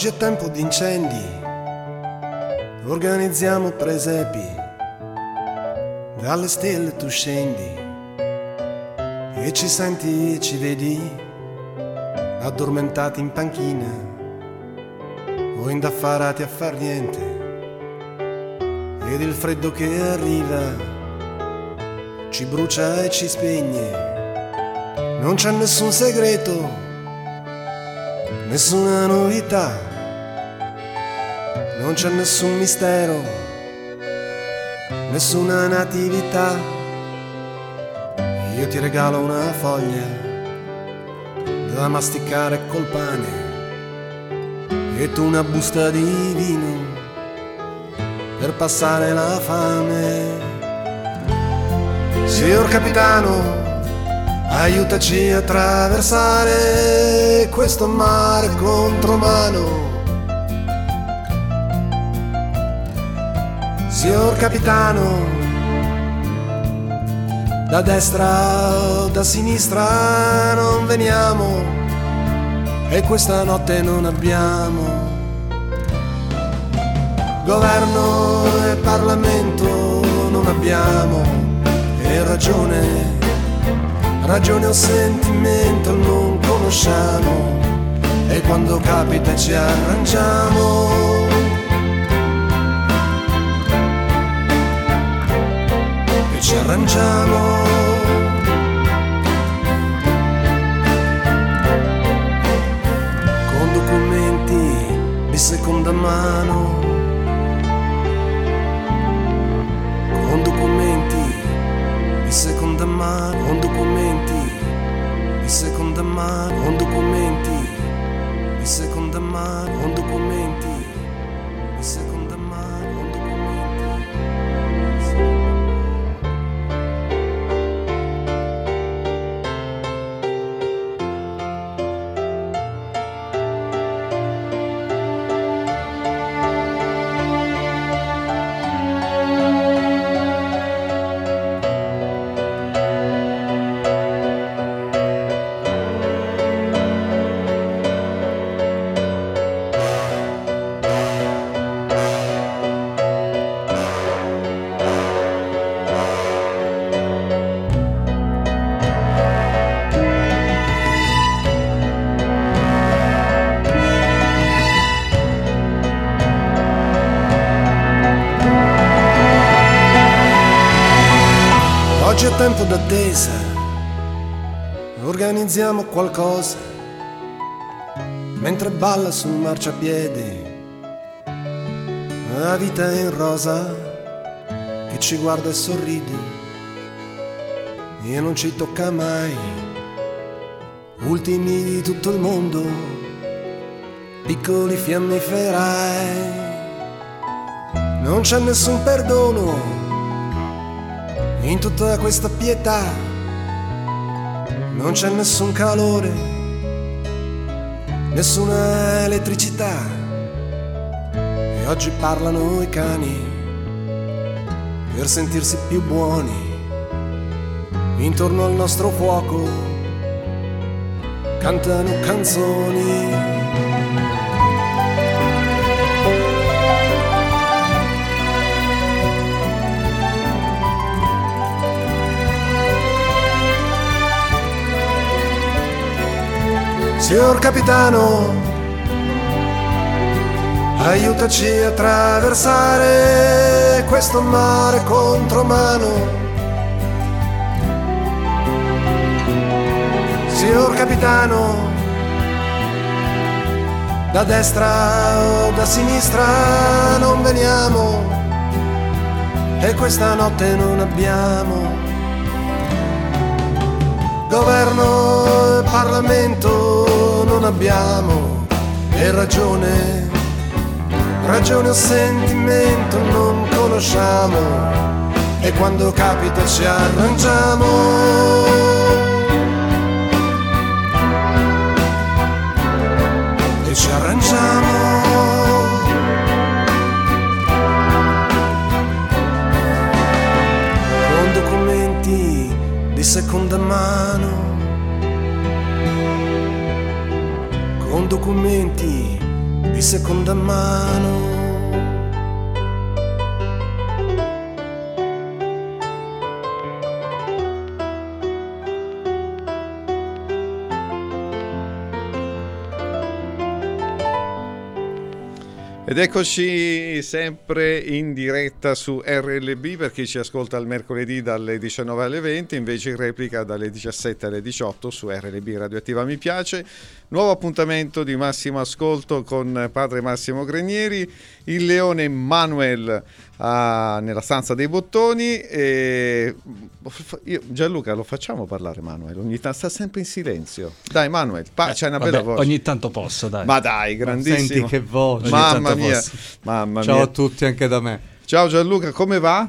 Oggi è tempo di incendi, organizziamo presepi, dalle stelle tu scendi. E ci senti e ci vedi? Addormentati in panchina. O indaffarati a far niente. Ed il freddo che arriva ci brucia e ci spegne, non c'è nessun segreto nessuna novità, non c'è nessun mistero, nessuna natività. Io ti regalo una foglia da masticare col pane e tu una busta di vino per passare la fame. Signor capitano, aiutaci a attraversare questo mare contromano. Signor capitano, da destra o da sinistra non veniamo e questa notte non abbiamo governo e Parlamento non abbiamo e ragione ragione o sentimento non conosciamo e quando capita ci arrangiamo. Ci arrangiamo. Con documenti di seconda mano. Con documenti di seconda mano, con documenti di seconda mano, con documenti di seconda mano, con documenti Oggi è tempo d'attesa, organizziamo qualcosa, mentre balla sul marciapiede, la vita è in rosa. Che ci guarda e sorride, e non ci tocca mai, ultimi di tutto il mondo, piccoli fiammiferai, non c'è nessun perdono in tutta questa pietà non c'è nessun calore, nessuna elettricità. E oggi parlano i cani per sentirsi più buoni. Intorno al nostro fuoco cantano canzoni. Signor capitano, aiutaci a attraversare questo mare contromano. Signor capitano, da destra o da sinistra non veniamo e questa notte non abbiamo governo e Parlamento non abbiamo e ragione, ragione o sentimento non conosciamo e quando capita ci arrangiamo. E ci arrangiamo. Con documenti di seconda mano con documenti di seconda mano. Ed eccoci sempre in diretta su RLB per chi ci ascolta il mercoledì dalle 19 alle 20, invece in replica dalle 17 alle 18 su RLB Radioattiva Mi Piace. Nuovo appuntamento di massimo ascolto con padre Massimo Grenieri, il leone Manuel ah, nella stanza dei bottoni. E... Io, Gianluca, lo facciamo parlare Manuel, ogni tanto sta sempre in silenzio. Dai Manuel, pa- Eh, c'hai una vabbè, bella voce. Ogni tanto posso, dai. Ma dai, grandissimo. Senti che voce. Mamma mia, posso. mamma Ciao mia. a tutti anche da me. Ciao Gianluca, come va?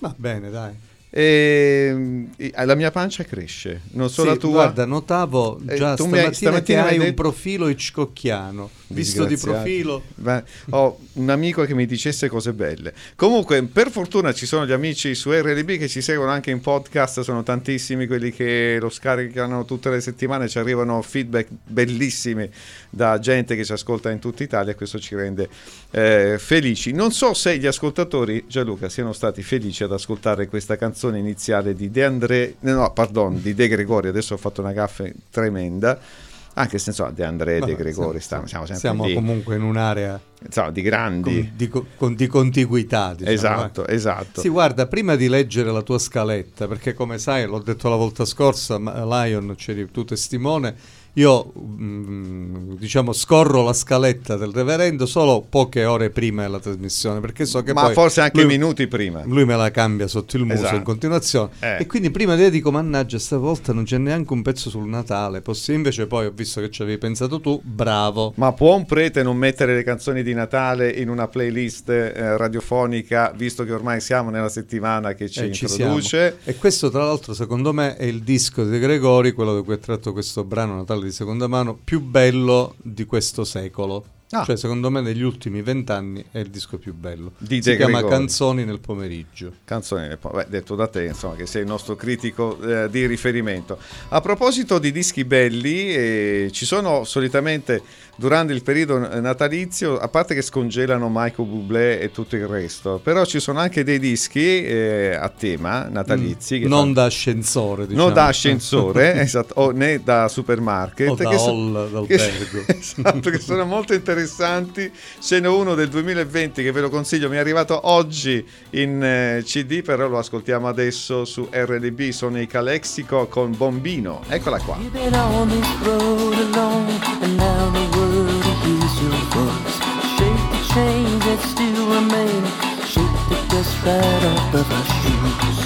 Va bene, dai. E, e- la mia pancia cresce, non so Sì, la tua. Guarda, notavo Eh, già hai- stamattina, stamattina che hai hai un detto- profilo hitchcockiano. Visto di profilo. Beh, ho un amico che mi dicesse cose belle. Comunque, per fortuna ci sono gli amici su RLB che ci seguono anche in podcast, sono tantissimi quelli che lo scaricano tutte le settimane, ci arrivano feedback bellissimi da gente che ci ascolta in tutta Italia e questo ci rende eh, felici. Non so se gli ascoltatori, Gianluca, siano stati felici ad ascoltare questa canzone iniziale di De André, no, pardon, di De Gregorio, adesso ho fatto una gaffa tremenda. Anche se insomma De André e De Gregori siamo, stiamo, siamo sempre siamo lì comunque in un'area insomma, di grandi. con- di, co- con- di contiguità. Diciamo, esatto, eh. esatto. Sì, guarda, prima di leggere la tua scaletta, perché come sai, l'ho detto la volta scorsa, ma Lion, c'eri tu testimone, io mm, diciamo scorro la scaletta del reverendo solo poche ore prima della trasmissione, perché so che Ma forse anche lui- minuti prima. Lui me la cambia sotto il muso Esatto. in continuazione. Eh. E quindi prima di dico, mannaggia, stavolta non c'è neanche un pezzo sul Natale. Possi- invece poi ho visto che ci avevi pensato tu, bravo. Ma può un prete non mettere le canzoni di Natale in una playlist eh, radiofonica, visto che ormai siamo nella settimana che ci Eh, ci introduce? E questo, tra l'altro, secondo me è il disco di Gregori, quello da cui è tratto questo brano Natale di seconda mano, più bello di questo secolo. Ah. Cioè, secondo me, negli ultimi vent'anni è il disco più bello. Di si De chiama Gregori. Canzoni nel pomeriggio. Canzone, beh, detto da te, insomma, che sei il nostro critico eh, di riferimento. A proposito di dischi belli, eh, ci sono solitamente durante il periodo natalizio, a parte che scongelano Michael Bublé e tutto il resto, però ci sono anche dei dischi eh, a tema natalizi. che Mm. non fanno- da ascensore, diciamo. non da ascensore, esatto, o né da supermarket. O da che so- hall d'albergo. che- esatto, che sono molto interessanti. Ce n'è uno del 2020 che ve lo consiglio, mi è arrivato oggi in eh, CD, però lo ascoltiamo adesso su RLB, sono i Calexico con Bombino. Eccola qua. Chains still remain, shake the dust right off of our shoes.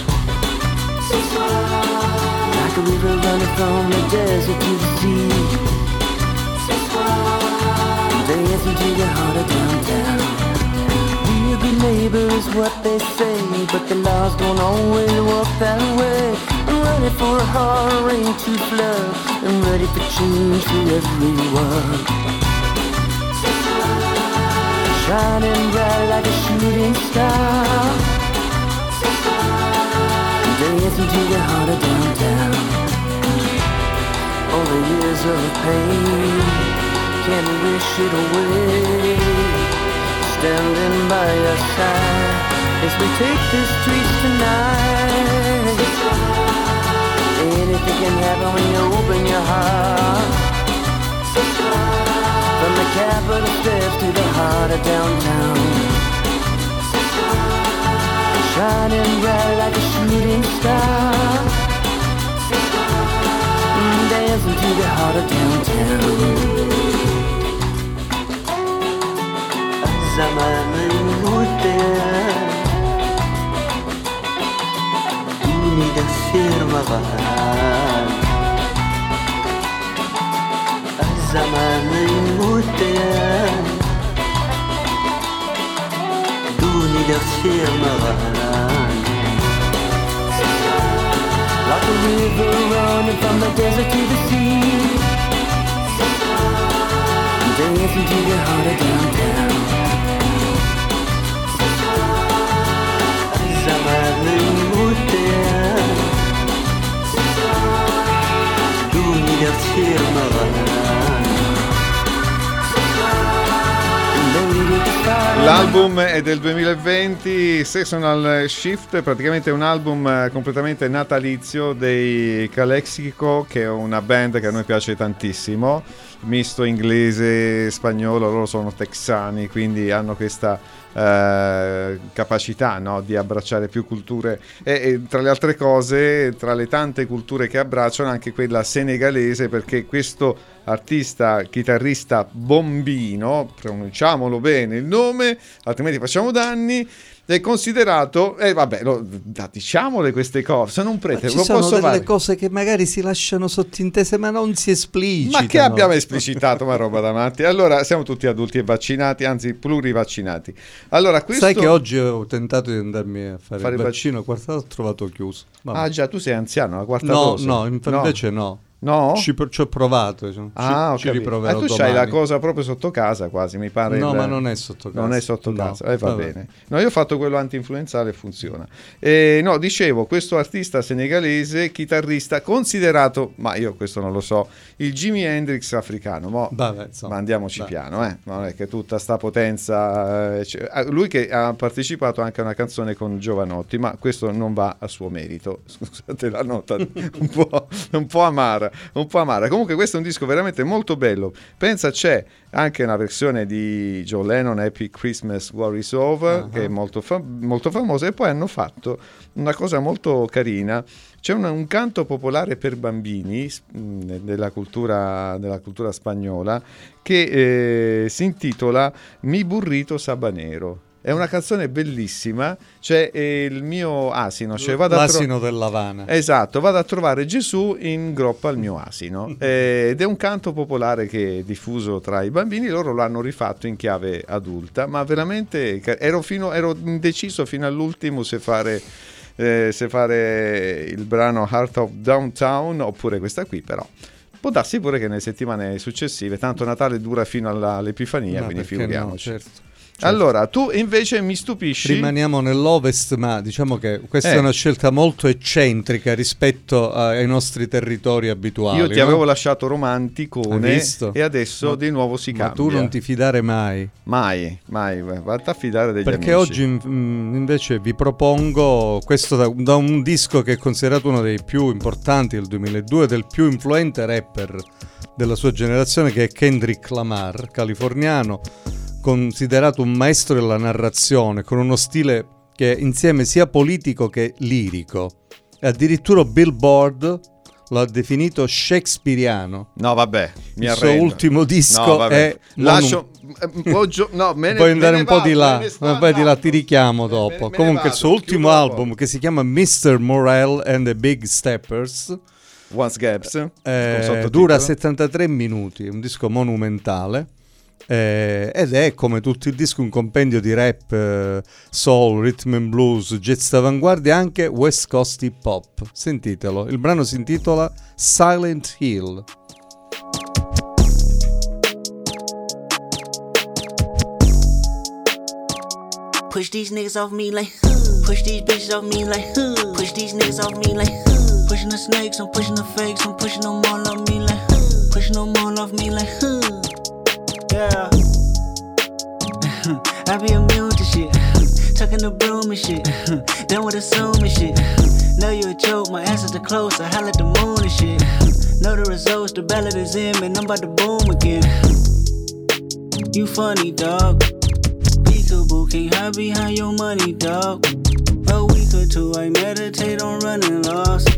Like a river running from the desert to the sea. Dance into the heart of downtown. Be a good neighbor is what they say, but the laws don't always work that way. I'm ready for a hard rain to flood. I'm ready for change for everyone. Shining bright like a shooting star. Dance into the heart of downtown. All the years of pain can't wish it away. Standing by your side as we take the streets tonight. Anything can happen when you open your heart. From the Capitol steps to the heart of downtown. Shining bright like a shooting star. Mm, Dancing to the heart of downtown. زمان الوداد دوني دسير مغاد zamanın muhterem D'université Maran Like a river running from the desert to the sea Dancing to your heart of downtown Zamanın muhterem D'université Maran L'album è del 2020, Seasonal Shift, praticamente è un album eh, completamente natalizio dei Calexico, che è una band che a noi piace tantissimo, misto inglese spagnolo, loro sono texani, quindi hanno questa eh, capacità no, di abbracciare più culture e, e, tra le altre cose, tra le tante culture che abbracciano, anche quella senegalese, perché questo artista, chitarrista bombino, pronunciamolo bene il nome, altrimenti facciamo danni. È considerato, e eh, vabbè, lo, diciamole queste cose. Sono un prete, ma ci lo sono posso delle fare. cose che magari si lasciano sottintese, ma non si esplicitano. Ma che abbiamo esplicitato, ma roba da matti. Allora, siamo tutti adulti e vaccinati, anzi plurivaccinati. Allora, questo... Sai che oggi ho tentato di andarmi a fare, Fare il vaccino, il quarto l'ho trovato chiuso. Vabbè. Ah già, tu sei anziano, la quarta no, dose. no, in- invece no. No? Ci, ci ho provato, ci, Ah, ci riproverò Eh, tu domani. c'hai la cosa proprio sotto casa quasi, mi pare. No, il- ma non è sotto casa. Non è sotto No, casa, eh, va vabbè. bene. No, io ho fatto quello anti-influenzale e funziona. Eh, no, dicevo, questo artista senegalese, chitarrista, considerato, ma io questo non lo so, il Jimi Hendrix africano. Mo, Vabbè, ma andiamoci dai. piano, eh. Non è che tutta sta potenza... eh, ah, lui che ha partecipato anche a una canzone con Giovanotti, ma questo non va a suo merito. Scusate la nota un po', un po' amara, un po' amara. Comunque questo è un disco veramente molto bello. Pensa c'è anche una versione di Joe Lennon, Happy Christmas War is Over, Ah. che è molto, fa- molto famosa, e poi hanno fatto una cosa molto carina. C'è un, un canto popolare per bambini mh, della cultura, della cultura spagnola che eh, si intitola Mi burrito sabanero. È una canzone bellissima, c'è eh, il mio asino, cioè vado a tro- L'asino dell'Havana. Esatto, vado a trovare Gesù in groppa al mio asino. Eh, ed è un canto popolare che è diffuso tra i bambini, loro l'hanno rifatto in chiave adulta, ma veramente ero, fino- ero indeciso fino all'ultimo se fare, eh, se fare il brano Heart of Downtown oppure questa qui, però. Può darsi pure che nelle settimane successive, tanto Natale dura fino alla- all'Epifania, Ma quindi no, figuriamoci. certo, certo. Allora, tu invece mi stupisci. Rimaniamo nell'ovest, ma diciamo che questa Eh. è una scelta molto eccentrica rispetto ai nostri territori abituali. Io ti no? avevo lasciato romanticone e adesso Ma- di nuovo si Ma cambia. tu non ti fidare mai. Mai, mai, vatti a fidare degli Perché amici. oggi mm, invece vi propongo questo da, da un disco che è considerato uno dei più importanti del 2002, del più influente rapper della sua generazione che è Kendrick Lamar, californiano, considerato un maestro della narrazione, con uno stile che insieme sia politico che lirico. E addirittura Billboard lo ha definito shakespeariano. No, vabbè, mi Il suo arrendo. ultimo disco No, vabbè. è Lascio un no, Puoi me andare un po' vado, di là, ma poi di là ti richiamo dopo. me- me Comunque il suo ultimo album che si chiama Mr. Morel and the Big Steppers Once Gaps, eh, dura 73 minuti, è un disco monumentale. Eh, ed è come tutti i dischi un compendio di rap, eh, soul, rhythm and blues, jazz d'avanguardia e anche West Coast hip hop. Sentitelo, il brano si intitola Silent Hill. Push these niggas off me like. Push these bitches off me like. Push these niggas off me like. Pushing the snakes, I'm pushing the fakes, I'm pushing them all off me like. Pushing them all off me like. Yeah. I be immune to shit. Tucking the broom and shit. Done with assuming shit. Know you a joke, my answers the close. I holla at the moon and shit. Know the results, the ballot is in, and I'm about to boom again. You funny, dog. Peekaboo, can't hide behind your money, dog. A week or two, I meditate on running lost.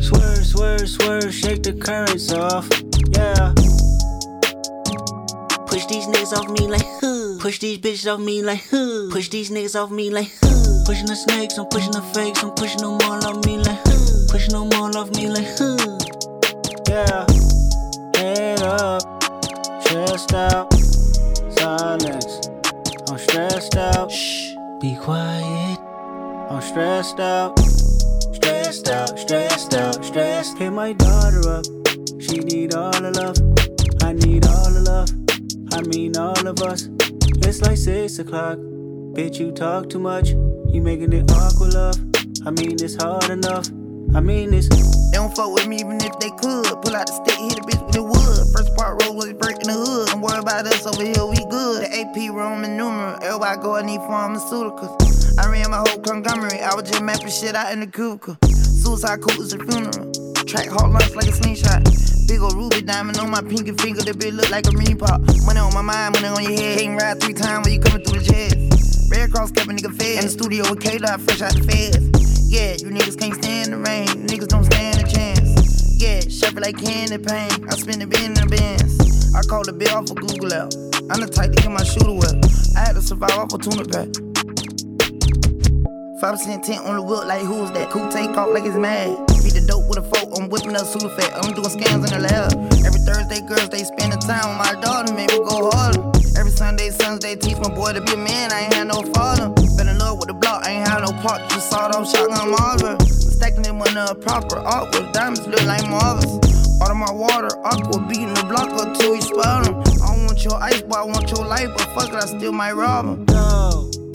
Swerve, swerve, swerve, shake the currents off. Yeah. Push these niggas off me like huh. Push these bitches off me like huh. Push these niggas off me like huh. Pushing the snakes, I'm pushing the fakes, I'm pushing them all off me like huh. Pushing them all off me like huh. Yeah. Head up. stressed out. Silence. I'm stressed out. Shh. Be quiet. I'm stressed out. Stressed out, stressed out, stressed. Hit my daughter up. She need all the love. I need all the love. I mean all of us. It's like six o'clock. Bitch, you talk too much. You making it awkward, love. I mean, it's hard enough. I mean, it's. They don't fuck with me even if they could. Pull out the stick, hit a bitch with the wood. First part roll was break in the hood. Don't worry about us over here, we good. The AP Roman numeral. Everybody go, I need pharmaceuticals. I ran my whole conglomerate. I was just mapping shit out in the cubicle. Suicide cool is a funeral. Track hard lunch like a slingshot. Big ol' ruby diamond on my pinky finger. That bitch look like a mini pop. Money on my mind, money on your head. Can't ride three times when you coming through the chest. Red Cross kept a nigga fed. In the studio with K-Dot, fresh out the feds. Yeah, you niggas can't stand the rain. Niggas don't stand a chance. Yeah, shuffle like candy paint. I spend the bin in the bins. I call the bill off of Google out. I'm the type to get my shooter well. I had to survive off a tuna pack. 5% tent on the wood, like who's that? Cool take off like it's mad. The dope with a fork, I'm whipping up fat. I'm doing scams in the lab. Every Thursday, girls, they spend the time with my daughter, make me go harder. Every Sunday, Sunday, teach my boy to be a man, I ain't had no father. Been in love with the block, I ain't had no part, just sawed off shotgun marver. Stacking them on the proper artwork, diamonds look like marbles. Out of my water, aqua, beating the block up till we spell them. I don't want your ice, but I want your life, but fuck it, I still might rob 'em. go.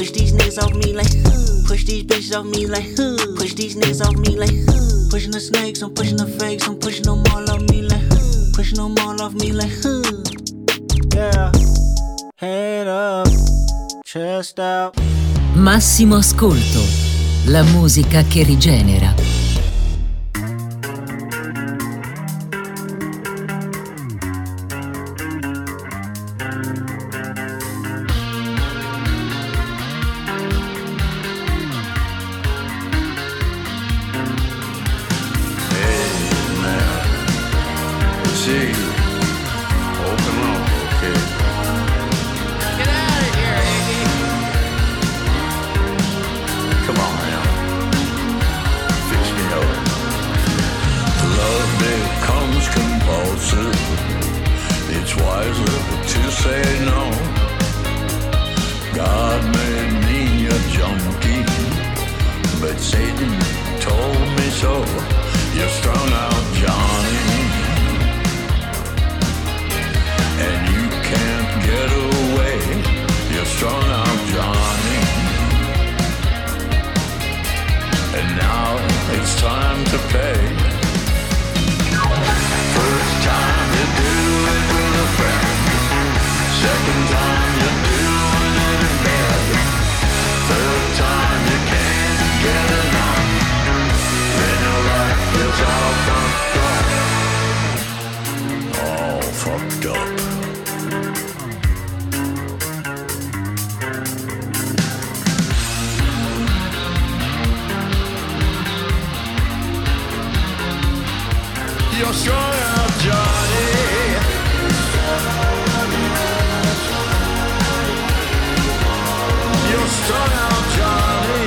Push these niggas off me like huh. Push these bitches off me like huh. Push these niggas off me like huh. Pushing the snakes, I'm pushing the fakes, I'm pushing them all off me like huh. Pushing them all off me like huh. Yeah. Head up, chest out. Massimo ascolto. La musica che rigenera. You're out, Johnny. You're Johnny.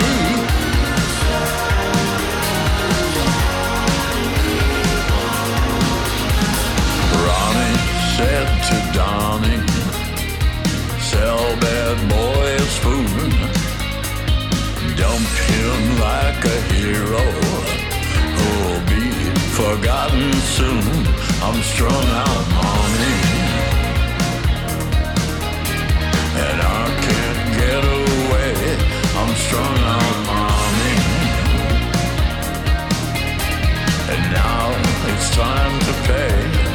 Ronnie said to sell bad boy spoon. Dump him like a hero forgotten soon. I'm strung out, mommy, and I can't get away. I'm strung out, mommy, and now it's time to pay.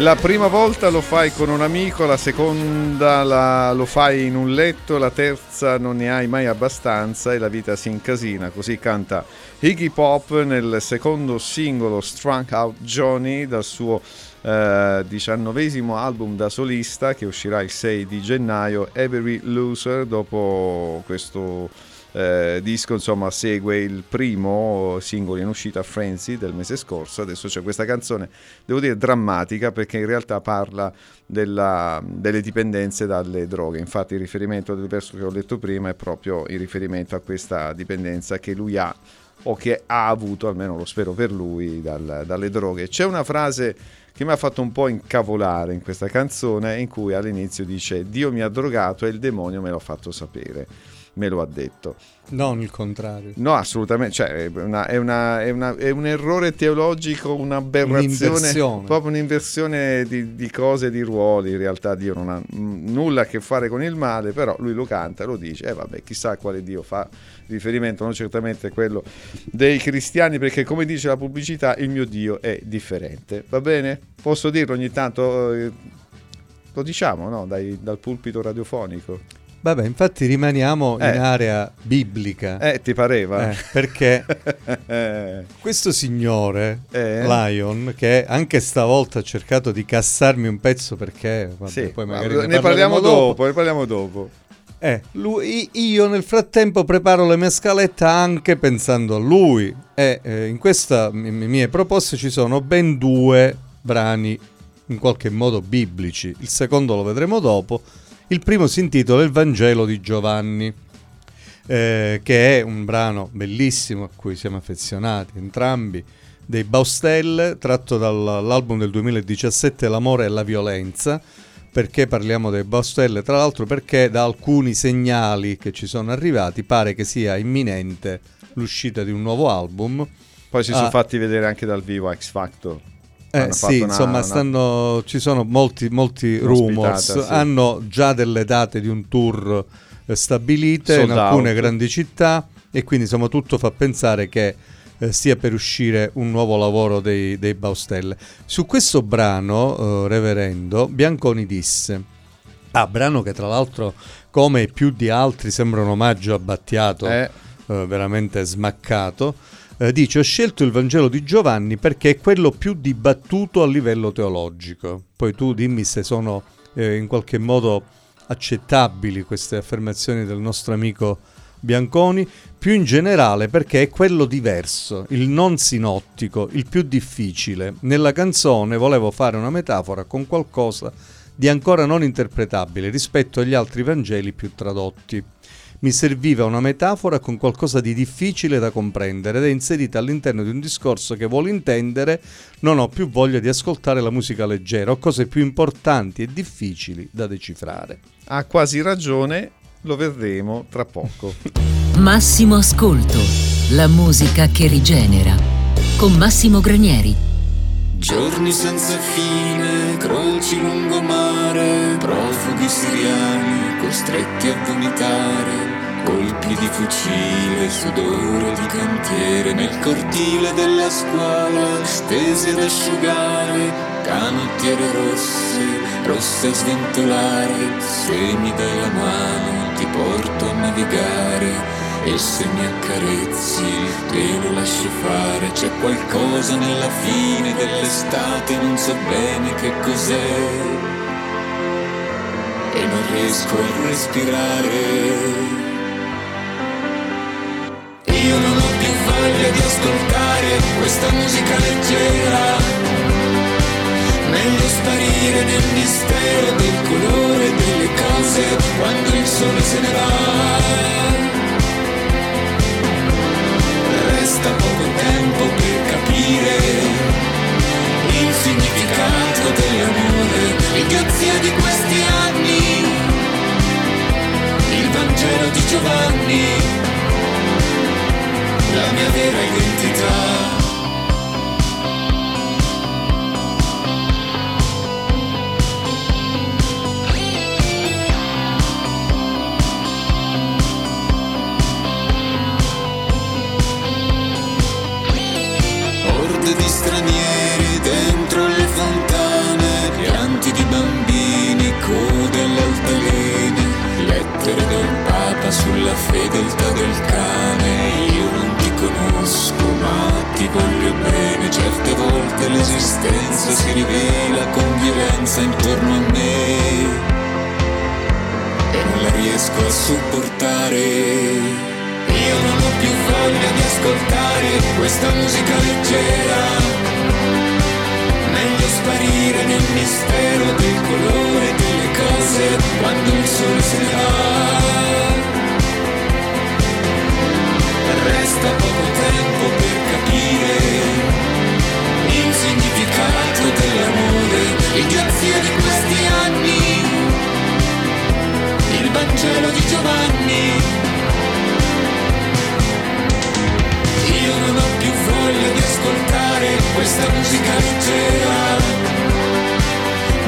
La prima volta lo fai con un amico, la seconda la- lo fai in un letto, la terza non ne hai mai abbastanza e la vita si incasina. Così canta Iggy Pop nel secondo singolo Strung Out Johnny dal suo eh, diciannovesimo album da solista che uscirà il 6 di gennaio, Every Loser. Dopo questo eh, disco insomma segue il primo singolo in uscita Frenzy del mese scorso. Adesso c'è questa canzone devo dire drammatica perché in realtà parla della- delle dipendenze dalle droghe. Infatti il riferimento del verso che ho letto prima è proprio in riferimento a questa dipendenza che lui ha o che ha avuto almeno lo spero per lui dal- dalle droghe. C'è una frase che mi ha fatto un po' incavolare in questa canzone in cui all'inizio dice Dio mi ha drogato e il demonio me l'ha fatto sapere me lo ha detto. Non il contrario. No, assolutamente, cioè, è, una- è una- è una- è un errore teologico, un'aberrazione, proprio un'inversione di, di cose, di ruoli. In realtà Dio non ha nulla a che fare con il male, però lui lo canta, lo dice, e vabbè, chissà quale Dio fa riferimento, non certamente quello dei cristiani, perché come dice la pubblicità, il mio Dio è differente. Va bene? Posso dirlo ogni tanto? eh, Lo diciamo, no? Dai- dal pulpito radiofonico. Vabbè, infatti rimaniamo Eh. in area biblica. Eh, ti pareva? Eh, perché Eh. questo signore, Eh? Lion, che anche stavolta ha cercato di cassarmi un pezzo perché vabbè, Sì, poi ma magari ne, ne, parliamo parleremo dopo, ne parliamo dopo. Eh, lui- io nel frattempo preparo la mia scaletta anche pensando a lui e eh, in mi- mie proposte ci sono ben due brani in qualche modo biblici. Il secondo lo vedremo dopo. Il primo si intitola Il Vangelo di Giovanni, eh, che è un brano bellissimo a cui siamo affezionati entrambi, dei Baustelle, tratto dall'album del 2017 L'amore e la violenza. Perché parliamo dei Baustelle? Tra l'altro perché da alcuni segnali che ci sono arrivati pare che sia imminente l'uscita di un nuovo album. Poi si Ah. sono fatti vedere anche dal vivo X Factor. Eh sì, una- insomma, una- stanno, ci sono molti, molti rumors. sì. Hanno già delle date di un tour eh, stabilite Sold in alcune out. grandi città e quindi insomma tutto fa pensare che eh, stia per uscire un nuovo lavoro dei, dei Baustelle. Su questo brano, eh, Reverendo, Bianconi disse, ah, brano che tra l'altro come più di altri sembra un omaggio a Battiato, eh, veramente smaccato, eh, dice ho scelto il Vangelo di Giovanni perché è quello più dibattuto a livello teologico. Poi tu dimmi se sono eh, in qualche modo accettabili queste affermazioni del nostro amico Bianconi, più in generale perché è quello diverso, il non sinottico, il più difficile. Nella canzone volevo fare una metafora con qualcosa di ancora non interpretabile rispetto agli altri Vangeli più tradotti. Mi serviva una metafora con qualcosa di difficile da comprendere ed è inserita all'interno di un discorso che vuole intendere non ho più voglia di ascoltare la musica leggera, ho cose più importanti e difficili da decifrare. Ha quasi ragione, lo vedremo tra poco. Massimo Ascolto, la musica che rigenera. Con Massimo Granieri. Giorni senza fine, croci lungomare, profughi siriani costretti a vomitare, colpi di fucile, sudore di cantiere nel cortile della scuola, stesi ad asciugare, canottiere rosse, rosse a sventolare, se mi dai la mano ti porto a navigare. E se mi accarezzi te lo lascio fare C'è qualcosa nella fine dell'estate Non so bene che cos'è E non riesco a respirare. Io non ho più voglia di ascoltare Questa musica leggera. Meglio sparire nel mistero del colore delle cose Quando il sole se ne va. Resta poco tempo per capire significato dell'amore, l'idiozia di questi anni, il Vangelo di Giovanni, la mia vera identità. Si rivela con violenza intorno a me e non la riesco a sopportare. Io non ho più voglia di ascoltare questa musica leggera. Meglio sparire nel mistero del colore delle cose quando il sole se ne va. Resta poco tempo per capire il significato dell'amore, l'idiozia di questi anni, il Vangelo di Giovanni. Io non ho più voglia di ascoltare questa musica leggera,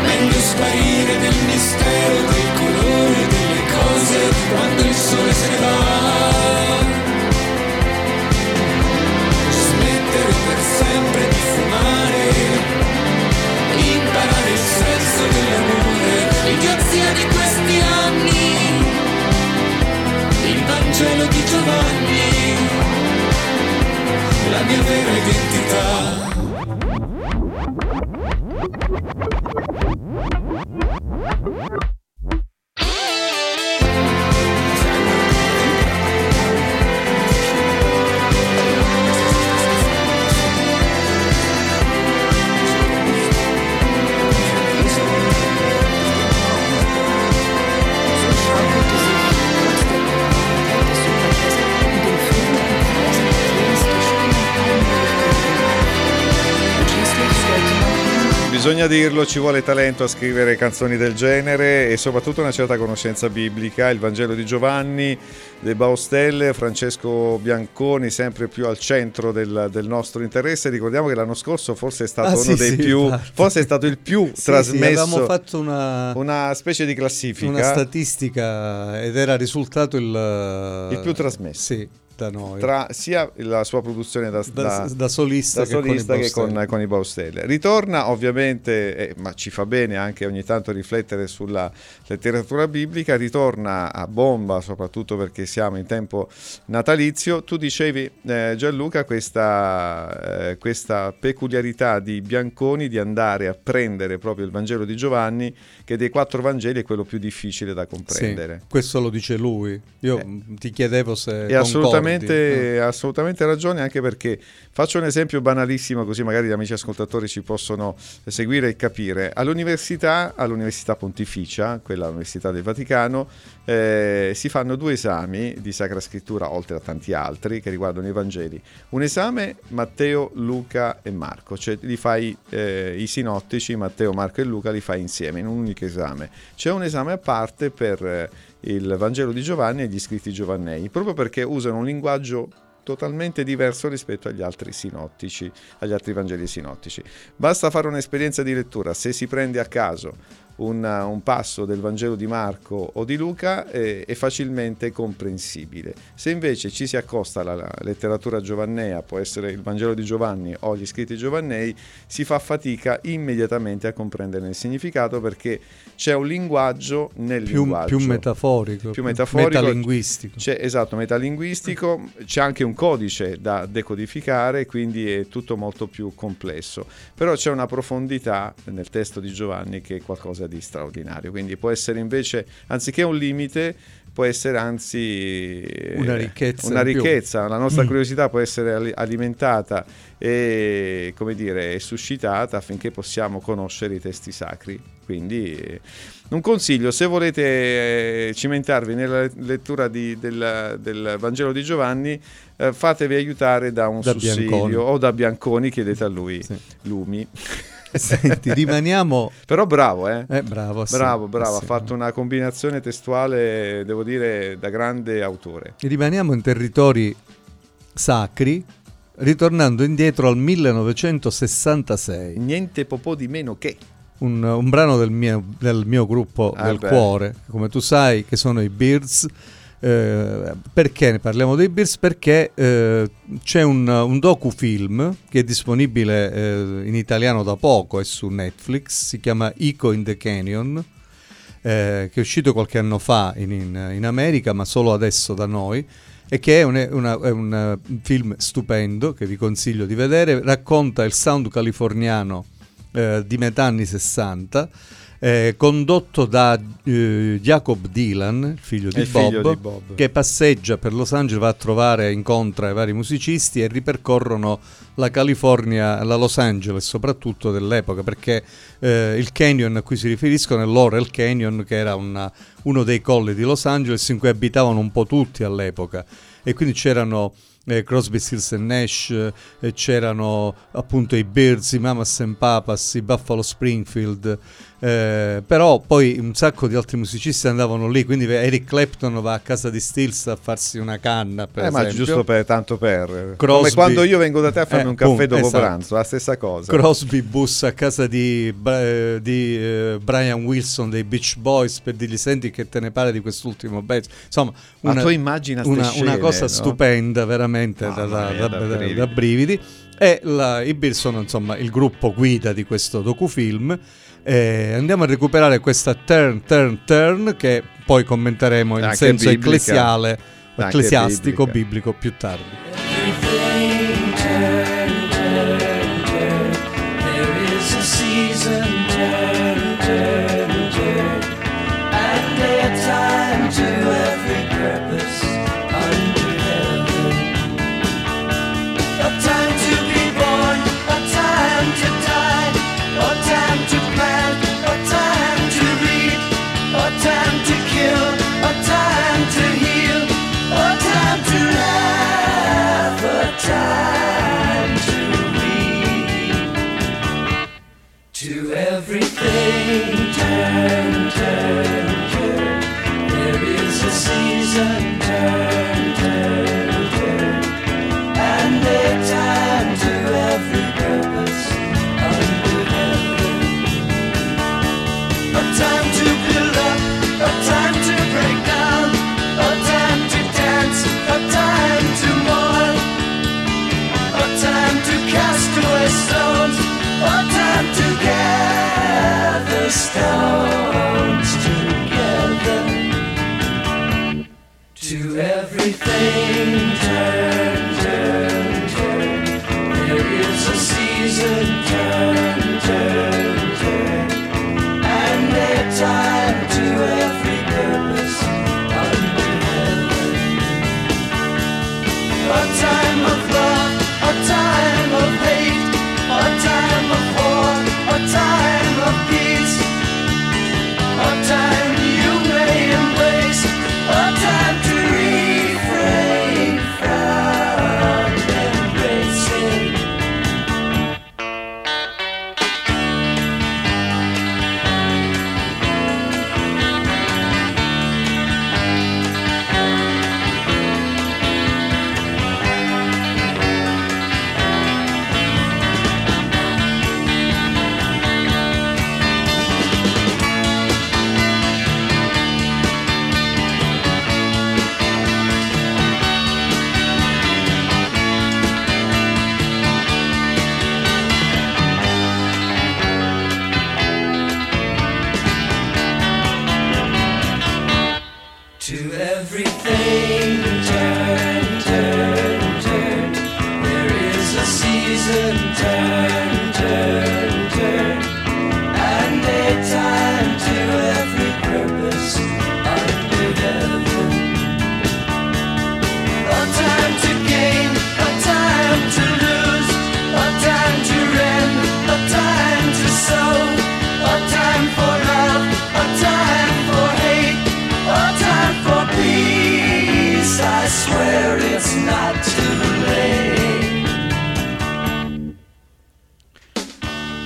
meglio sparire nel mistero del colore delle cose quando il sole se ne va. Sempre di fumare, imparare il senso dell'amore, l'idiozia di questi anni, il Vangelo di Giovanni, la mia vera identità. Bisogna dirlo, ci vuole talento a scrivere canzoni del genere e soprattutto una certa conoscenza biblica. Il Vangelo di Giovanni, De Baustelle, Francesco Bianconi, sempre più al centro del, del nostro interesse. Ricordiamo che l'anno scorso forse è stato Ah, uno sì, dei sì, più, infatti. forse è stato il più Sì, trasmesso. avevamo fatto una, una specie di classifica. una statistica ed era risultato il, Il più trasmesso. Sì, da noi. tra sia la sua produzione da, Da- da solista da che con i solista che Baustelle. con, i Baustelle. Ritorna ovviamente, eh, ma ci fa bene anche ogni tanto riflettere sulla letteratura biblica, ritorna a bomba soprattutto perché siamo in tempo natalizio. Tu dicevi eh, Gianluca questa, eh, questa peculiarità di Bianconi di andare a prendere proprio il Vangelo di Giovanni che dei quattro Vangeli è quello più difficile da Sì, comprendere. questo lo dice lui. Io Eh. ti chiedevo se E concordi. Assolutamente, ha assolutamente ragione anche perché faccio un esempio banalissimo così magari gli amici ascoltatori ci possono seguire e capire. All'università, all'Università Pontificia, quella all'Università del Vaticano, eh, si fanno due esami di Sacra Scrittura oltre a tanti altri che riguardano i Vangeli. Un esame Matteo, Luca e Marco, cioè li fai eh, i sinottici, Matteo, Marco e Luca li fai insieme in un unico esame. C'è un esame a parte per il Vangelo di Giovanni e gli scritti giovannei, proprio perché usano un linguaggio totalmente diverso rispetto agli altri sinottici, agli altri Vangeli sinottici. Basta fare un'esperienza di lettura, se si prende a caso un, un passo del Vangelo di Marco o di Luca eh, è facilmente comprensibile. Se invece ci si accosta alla, letteratura giovannea, può essere il Vangelo di Giovanni o gli scritti giovannei, si fa fatica immediatamente a comprenderne il significato perché c'è un linguaggio nel più, linguaggio. più metaforico, Più metaforico. metalinguistico. C'è, esatto, metalinguistico, c'è anche un codice da decodificare, quindi è tutto molto più complesso. Però c'è una profondità nel testo di Giovanni che è qualcosa di straordinario, quindi può essere invece, anziché un limite, può essere anzi eh, Una ricchezza una ricchezza. la nostra Mm. curiosità può essere ali- alimentata e, come dire, suscitata affinché possiamo conoscere i testi sacri. Quindi eh, un consiglio, se volete eh, cimentarvi nella lettura di- del, del Vangelo di Giovanni, fatevi aiutare da un Da sussidio Bianconi. o da Bianconi, chiedete a lui, Sì. Lumi. Senti, rimaniamo... Però bravo, eh? Eh, bravo, sì, Bravo, bravo, eh, ha sì. fatto una combinazione testuale, devo dire, da grande autore. Rimaniamo in territori sacri, ritornando indietro al 1966. Niente po' di meno che. Un, un brano del mio, del mio gruppo Ah, del beh. cuore, come tu sai, che sono i Beards. Eh, perché ne parliamo dei Beards? Perché eh, c'è un, un docufilm che è disponibile eh, in italiano da poco, è su Netflix, si chiama Eco in the Canyon, eh, che è uscito qualche anno fa in, in- in America, ma solo adesso da noi, e che è un, una- è un eh, film stupendo che vi consiglio di vedere, racconta il sound californiano di metà anni 60, eh, condotto da eh, Jacob Dylan, figlio, di Bob, figlio di Bob. che passeggia per Los Angeles, va a trovare, incontra i vari musicisti e ripercorrono la California, la Los Angeles soprattutto dell'epoca, perché eh, il canyon a cui si riferiscono è l'Orel Canyon, che era una- uno dei colli di Los Angeles in cui abitavano un po' tutti all'epoca. E quindi c'erano eh, Crosby, Stills Nash, eh, c'erano appunto i Birds, i Mamas and Papas, i Buffalo Springfield, eh, però poi un sacco di altri musicisti andavano lì, quindi Eric Clapton va a casa di Stills a farsi una canna, per Eh, ma esempio. giusto per tanto per. Come Crosby- quando io vengo da te a farmi Eh, un caffè appunto, dopo esatto. pranzo, la stessa cosa. Crosby bussa a casa di, eh, di, eh, Brian Wilson dei Beach Boys per dirgli senti che te ne pare di quest'ultimo pezzo. Insomma, Ma una, tu immagina ste una, una scene, cosa no? stupenda, veramente da, Mamma da- da- da brividi. da brividi. E la- i sono insomma il gruppo guida di questo docufilm. Eh, andiamo a recuperare questa Turn, Turn, Turn che poi commenteremo in Anche senso biblica. ecclesiale, Anche ecclesiastico, biblica. biblico più tardi.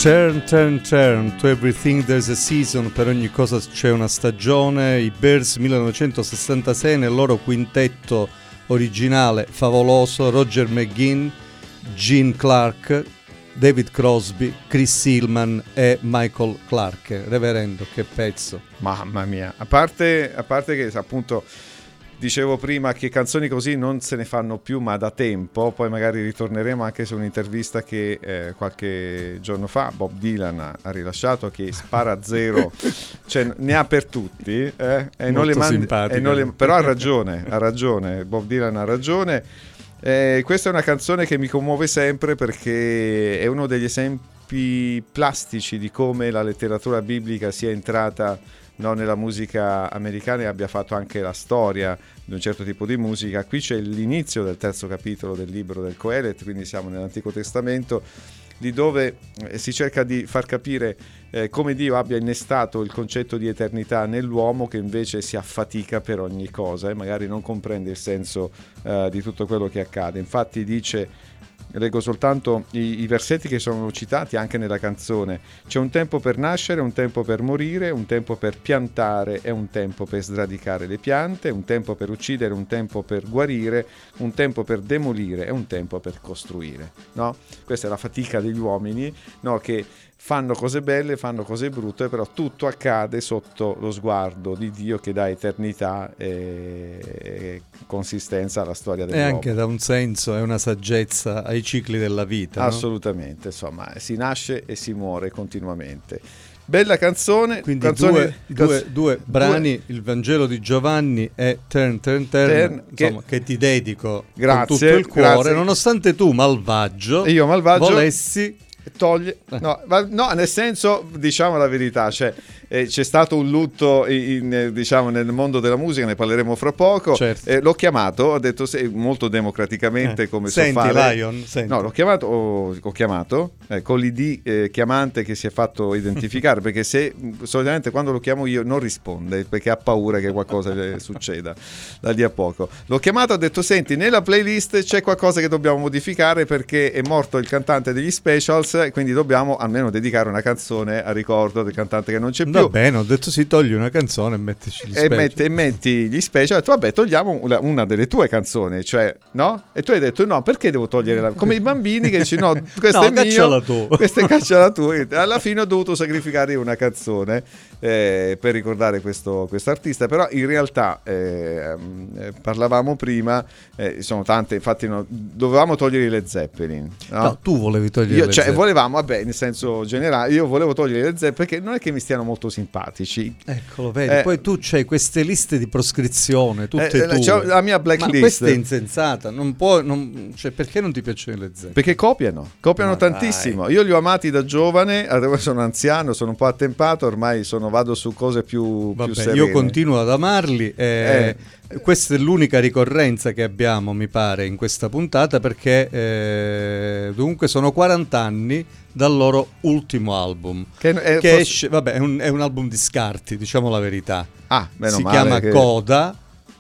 Turn, turn, turn, to everything there's a season, per ogni cosa c'è una stagione. I Bears 1966 nel loro quintetto originale favoloso, Roger McGinn, Gene Clark, David Crosby, Chris Hillman e Michael Clark. Reverendo, che pezzo. Mamma mia, a parte, a parte che appunto dicevo prima che canzoni così non se ne fanno più ma da tempo, poi magari ritorneremo anche su un'intervista che eh, qualche giorno fa Bob Dylan ha, rilasciato che spara a zero, cioè ne ha per tutti, eh, e non le mandi- e non le- però ha ragione, ha ragione, Bob Dylan ha ragione. Eh, questa è una canzone che mi commuove sempre perché è uno degli esempi plastici di come la letteratura biblica sia entrata no, nella musica americana e abbia fatto anche la storia di un certo tipo di musica. Qui c'è l'inizio del terzo capitolo del libro del Coelet, quindi siamo nell'Antico Testamento, di dove eh, si cerca di far capire eh, come Dio abbia innestato il concetto di eternità nell'uomo che invece si affatica per ogni cosa e magari non comprende il senso eh, di tutto quello che accade. Infatti dice leggo soltanto i, i versetti che sono citati anche nella canzone. C'è un tempo per nascere, un tempo per morire, un tempo per piantare e un tempo per sradicare le piante, un tempo per uccidere, un tempo per guarire, un tempo per demolire e un tempo per costruire. No? Questa è la fatica degli uomini no? che fanno cose belle, fanno cose brutte, però tutto accade sotto lo sguardo di Dio che dà eternità e, e consistenza alla storia E dell'uomo. anche da un senso e una saggezza ai cicli della vita. no? Assolutamente, insomma, si nasce e si muore continuamente. Bella canzone, Quindi canzoni- due, due- canz- due brani, il Vangelo di Giovanni e Turn, Turn, Turn, Turn, insomma, che- che, ti dedico Grazie, con tutto il cuore, grazie. nonostante tu, malvagio, E io malvagio volessi... toglie no, no, nel senso diciamo la verità cioè, eh, c'è stato un lutto in- diciamo, nel mondo della musica ne parleremo fra poco Certo. Eh, l'ho chiamato ho detto se- molto democraticamente Eh, come senti, so fare Lion, senti. no l'ho chiamato ho, ho chiamato eh, con l'id eh, chiamante che si è fatto identificare perché se solitamente quando lo chiamo io non risponde perché ha paura che qualcosa succeda da lì a poco l'ho chiamato ho detto senti nella playlist c'è qualcosa che dobbiamo modificare perché è morto il cantante degli specials quindi dobbiamo almeno dedicare una canzone a ricordo del cantante che non c'è Va bene, ho detto sì, togli una canzone e mettici gli e, special. metti, e metti gli special, ho detto vabbè togliamo una, una delle tue canzoni, cioè no? E tu hai detto no, perché devo togliere la... Come i bambini che dici no, questo No, è mio, tu. questa è cacciala tu. E Alla fine ho dovuto sacrificare una canzone eh, per ricordare questo artista, però in realtà eh, eh, parlavamo prima, eh, sono tante, infatti no, dovevamo togliere le Zeppelin. No? No, tu volevi togliere Io, le cioè, Zeppelin. volevamo, vabbè, nel senso generale, io volevo togliere le Zeppelin perché non è che mi stiano molto simpatici. Eccolo, vedi, Eh, poi tu c'hai queste liste di proscrizione, tutte Eh, tue. la mia Ma blacklist. questa è insensata, non può, non- cioè, perché non ti piacciono le zeppe? Perché copiano, copiano Ma tantissimo. Io li ho amati da giovane, adesso sono anziano, sono un po' attempato, ormai sono, vado su cose più, più Vabbè, serene. io continuo ad amarli e questa è l'unica ricorrenza che abbiamo, mi pare, in questa puntata perché eh, dunque sono 40 anni dal loro ultimo album. Che è- che esce, vabbè, è un, è un album di scarti, diciamo la verità. Ah, si chiama che- Coda.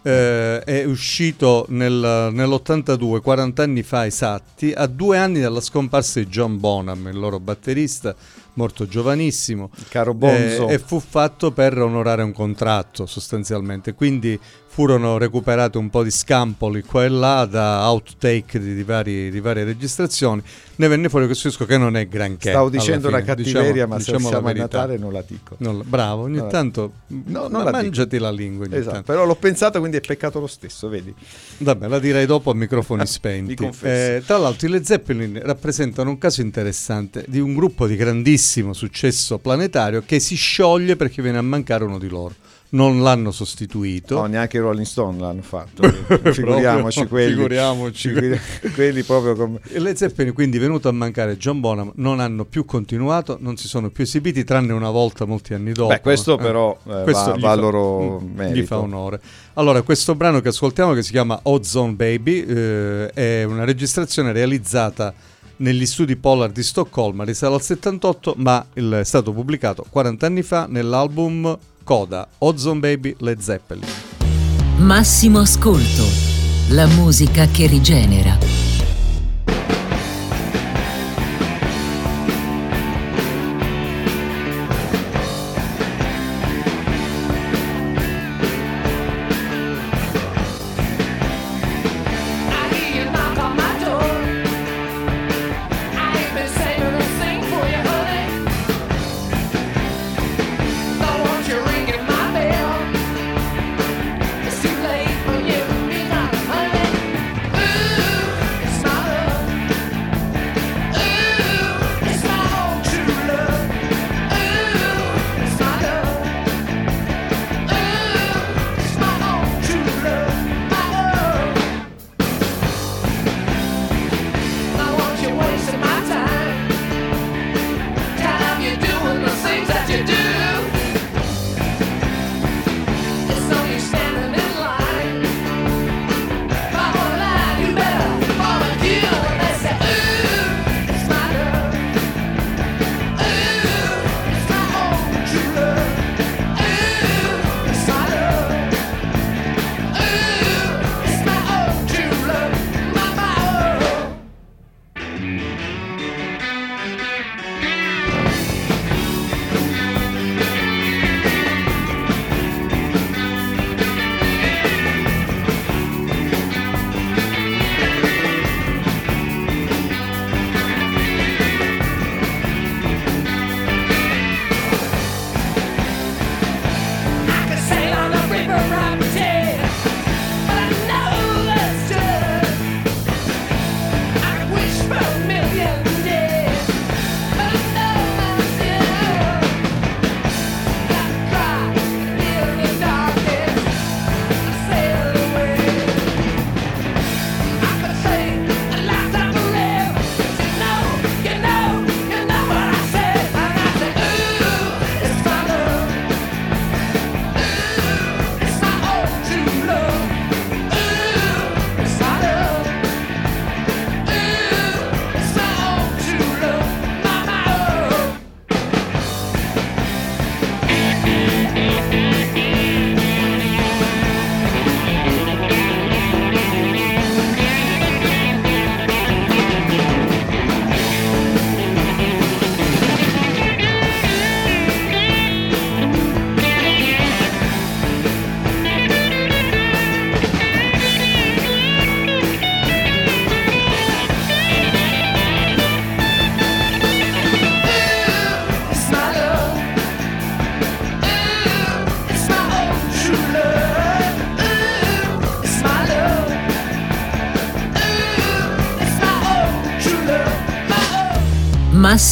eh, è uscito nel- nell'82, 40 anni fa esatti, a due anni dalla scomparsa di John Bonham, il loro batterista, morto giovanissimo. Caro Bonzo. Eh, e fu fatto per onorare un contratto sostanzialmente. Quindi furono recuperati un po' di scampoli qua e là da outtake di, di vari- di varie registrazioni. Ne venne fuori questo disco che non è granché. Stavo dicendo una cattiveria, diciamo- ma se diciamo la siamo a. Natale non la dico. Non la- bravo, ogni No, tanto no, non ma la dico. mangiati la lingua. Esatto, tanto. però l'ho pensato, quindi è peccato lo stesso, vedi? Vabbè, la direi dopo a microfoni Mi spenti. Eh, tra l'altro, i Led Zeppelin rappresentano un caso interessante di un gruppo di grandissimo successo planetario che si scioglie perché viene a mancare uno di loro. Non l'hanno sostituito. No, neanche i Rolling Stone l'hanno fatto. Figuriamoci Proprio, quelli. figuriamoci. Figuri- quelli proprio come... E Led Zeppelin quindi venuto a mancare John Bonham non hanno più continuato, non si sono più esibiti tranne una volta molti anni dopo. Beh, questo però, eh, va- gli va a loro mm, merito. Gli fa onore. Allora, questo brano che ascoltiamo che si chiama Ozone Baby eh, è una registrazione realizzata negli studi Polar di Stoccolma, risale al 78, ma è stato pubblicato 40 anni fa nell'album Coda, Ozone Baby Led Zeppelin. Massimo ascolto. La musica che rigenera.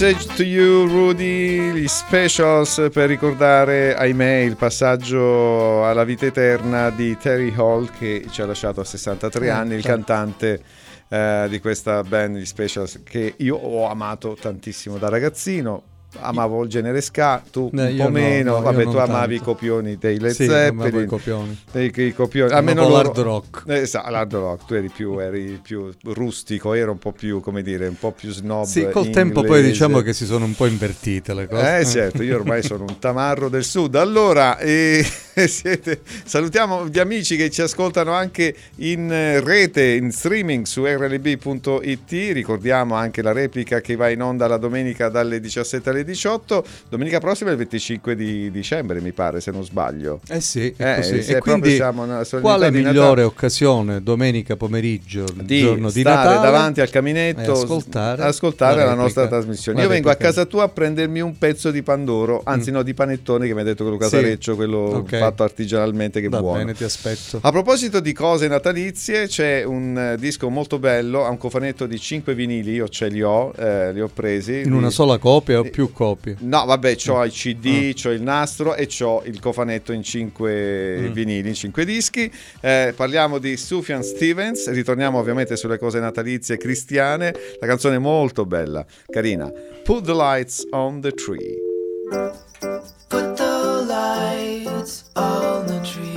Message to you, Rudy, gli specials per ricordare, ahimè, il passaggio alla vita eterna di Terry Hall che ci ha lasciato a 63 Eh, anni, il certo. cantante eh, di questa band, gli specials, che io ho amato tantissimo da ragazzino. Amavo il genere ska, tu Eh, un po' no, meno, no, vabbè tu amavi i tanto. copioni dei Led Sì, Zeppelin, i copioni. dei- i copioni, almeno loro- l'hard rock. Esatto, l'hard rock, tu eri più, eri più rustico, ero un po' più, come dire, un po' più snob Sì, col tempo poi inglese. diciamo che si sono un po' invertite le cose. Eh certo, io ormai sono un tamarro del sud. Allora, eh, siete- salutiamo gli amici che ci ascoltano anche in rete, in streaming su rlb.it. Ricordiamo anche la replica che va in onda la domenica dalle 17 alle 18. Domenica prossima è il 25 di dicembre, mi pare, se non sbaglio. Eh sì, è Eh, così. se E quindi siamo quale migliore occasione domenica pomeriggio, di giorno di Natale, davanti al caminetto e ascoltare, ascoltare la, replica. nostra trasmissione. La Io vengo a casa tua a prendermi un pezzo di Pandoro, anzi no di panettone che mi ha detto che Luca Sì. Quello Ok. fatto artigianalmente che Va buono. bene, ti aspetto. A proposito di cose natalizie, c'è un eh, disco molto bello, ha un cofanetto di 5 vinili, io ce li ho, eh, li ho presi. In una sola copia o più copie? No, vabbè, c'ho i Mm. CD, c'ho il nastro e c'ho il cofanetto in 5 Mm. vinili, in 5 dischi. Eh, parliamo di Sufjan Stevens, ritorniamo ovviamente sulle cose natalizie cristiane. La canzone è molto bella, carina. Put the lights on the tree. Put the lights on the tree.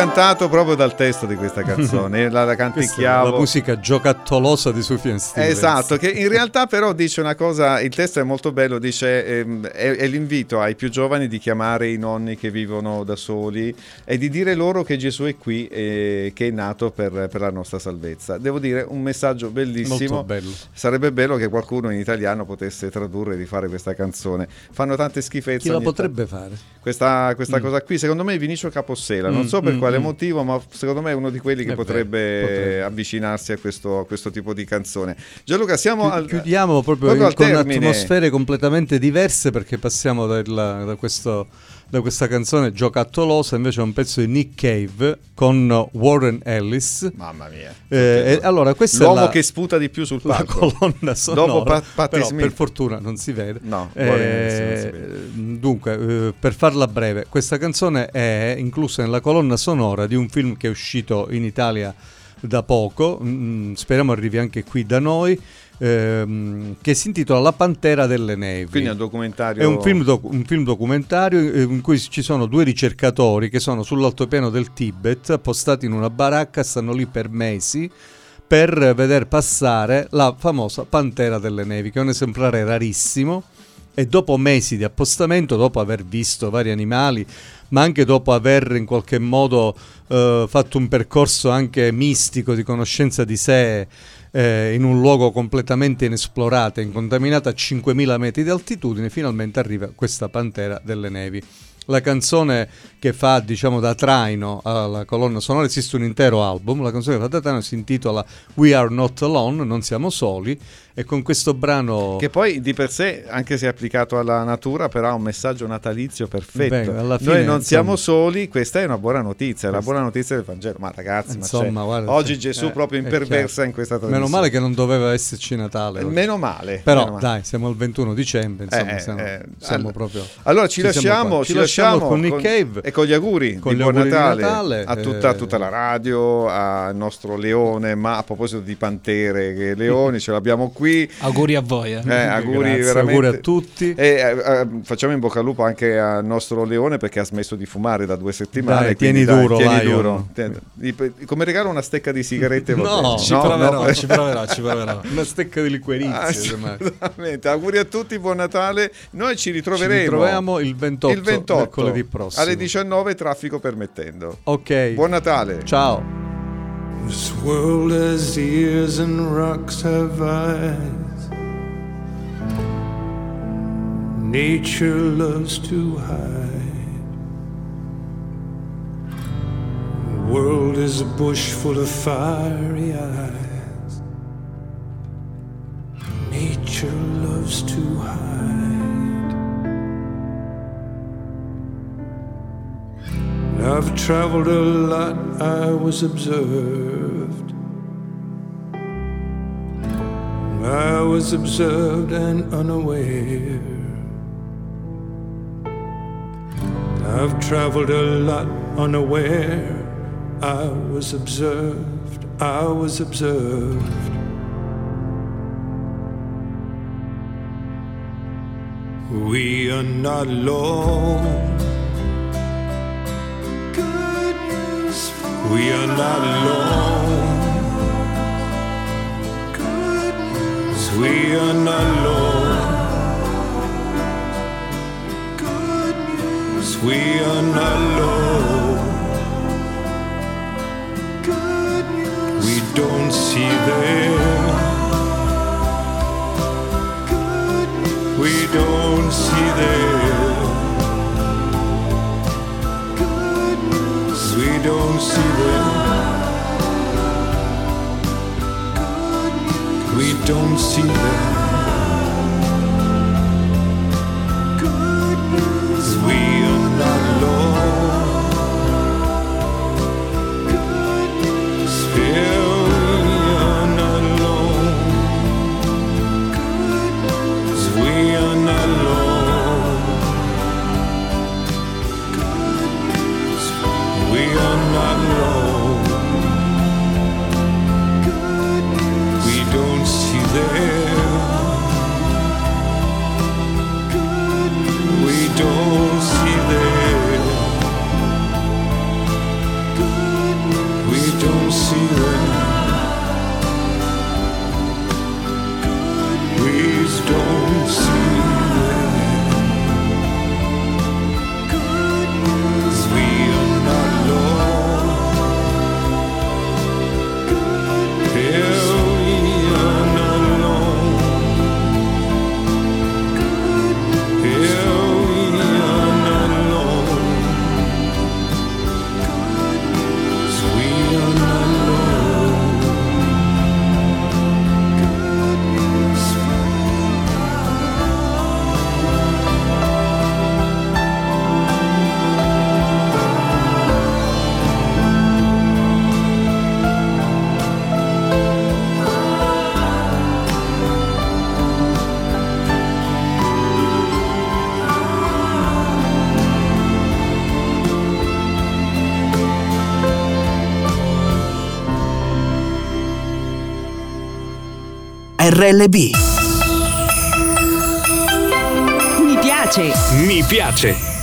Incantato proprio dal testo di questa canzone, la, la canticchiavo. la musica giocattolosa di Sufjan Stevens. Esatto, che in realtà però dice una cosa, il testo è molto bello, dice ehm, è, è l'invito ai più giovani di chiamare i nonni che vivono da soli e di dire loro che Gesù è qui e che è nato per, per la nostra salvezza. Devo dire un messaggio bellissimo. Bello. Sarebbe bello che qualcuno in italiano potesse tradurre e rifare questa canzone. Fanno tante schifezze. Chi la potrebbe fare? questa, questa Mm. cosa qui, secondo me Vinicio Capossela, non Mm, so per mm, quale mm. motivo, ma secondo me è uno di quelli che vero, potrebbe, potrebbe. avvicinarsi a questo, a questo tipo di canzone. Gianluca, siamo Chi- al, Chiudiamo proprio, proprio con termine. atmosfere completamente diverse perché passiamo dalla- da, questo- da questa canzone giocattolosa invece a un pezzo di Nick Cave con Warren Ellis. Mamma mia. Eh, allora, L'uomo è la, che sputa di più sul la palco. colonna sonora. Dopo Pat- Patti però Smith. per fortuna non si vede. No, Eh, non si vede. dunque, eh, per farla breve, questa canzone è inclusa nella colonna sonora di un film che è uscito in Italia da poco, mm, speriamo arrivi anche qui da noi, ehm, che si intitola La Pantera delle Nevi. Quindi è un documentario. È un film, doc- un film documentario eh, in cui ci sono due ricercatori che sono sull'altopiano del Tibet, appostati in una baracca, stanno lì per mesi per veder passare la famosa Pantera delle Nevi, che è un esemplare rarissimo. E dopo mesi di appostamento, dopo aver visto vari animali, ma anche dopo aver in qualche modo eh, fatto un percorso anche mistico di conoscenza di sé eh, in un luogo completamente inesplorato e incontaminato a 5.000 metri di altitudine, finalmente arriva questa Pantera delle Nevi. La canzone che fa, diciamo, da traino alla colonna sonora, esiste un intero album, la canzone che fa da traino si intitola We Are Not Alone, non siamo soli, e con questo brano... Che poi di per sé, anche se applicato alla natura, però ha un messaggio natalizio perfetto. Beh, alla Noi fine, non siamo insomma- soli, questa è una buona notizia, è la buona notizia del Vangelo. Ma ragazzi, ma Insomma, c'è- guarda, oggi Gesù eh, proprio imperversa in questa Meno trasmissione. male che non doveva esserci Natale. oggi. Meno male. Però meno male. dai, siamo al 21 dicembre, insomma, Eh, siamo, eh, siamo all- proprio... Allora ci, ci lasciamo, ci lasciamo con Nick Cave e con gli auguri con di gli buon auguri di Natale, Natale, a tutta, eh, tutta la radio, al nostro leone. Ma a proposito di pantere, che leoni ce l'abbiamo qui. Auguri a voi. eh. Eh, auguri Grazie, auguri a tutti. E eh, eh, facciamo in bocca al lupo anche al nostro leone perché ha smesso di fumare da due settimane. Dai, tieni duro, tieni Lion. duro. Tieni- gli- Come regalo una stecca di sigarette. No. Ci proverò, ci proverò, ci proverò. Una stecca di liquerizia. Ah. Auguri a tutti, buon Natale. Noi ci ritroveremo. Ci ritroviamo il 28, il 28 mercoledì prossimo. alle 19, traffico permettendo. Ok. Buon Natale. Ciao. This world has ears and rocks have eyes. Nature loves to hide. The world is a bush full of fiery eyes. Nature loves to hide. I've traveled a lot, I was observed. I was observed and unaware. I've traveled a lot unaware. I was observed, I was observed. We are not alone. We are not alone. News we are not alone. News we are not alone. We don't see them. Don't see them. RLB. Mi piace. Mi piace.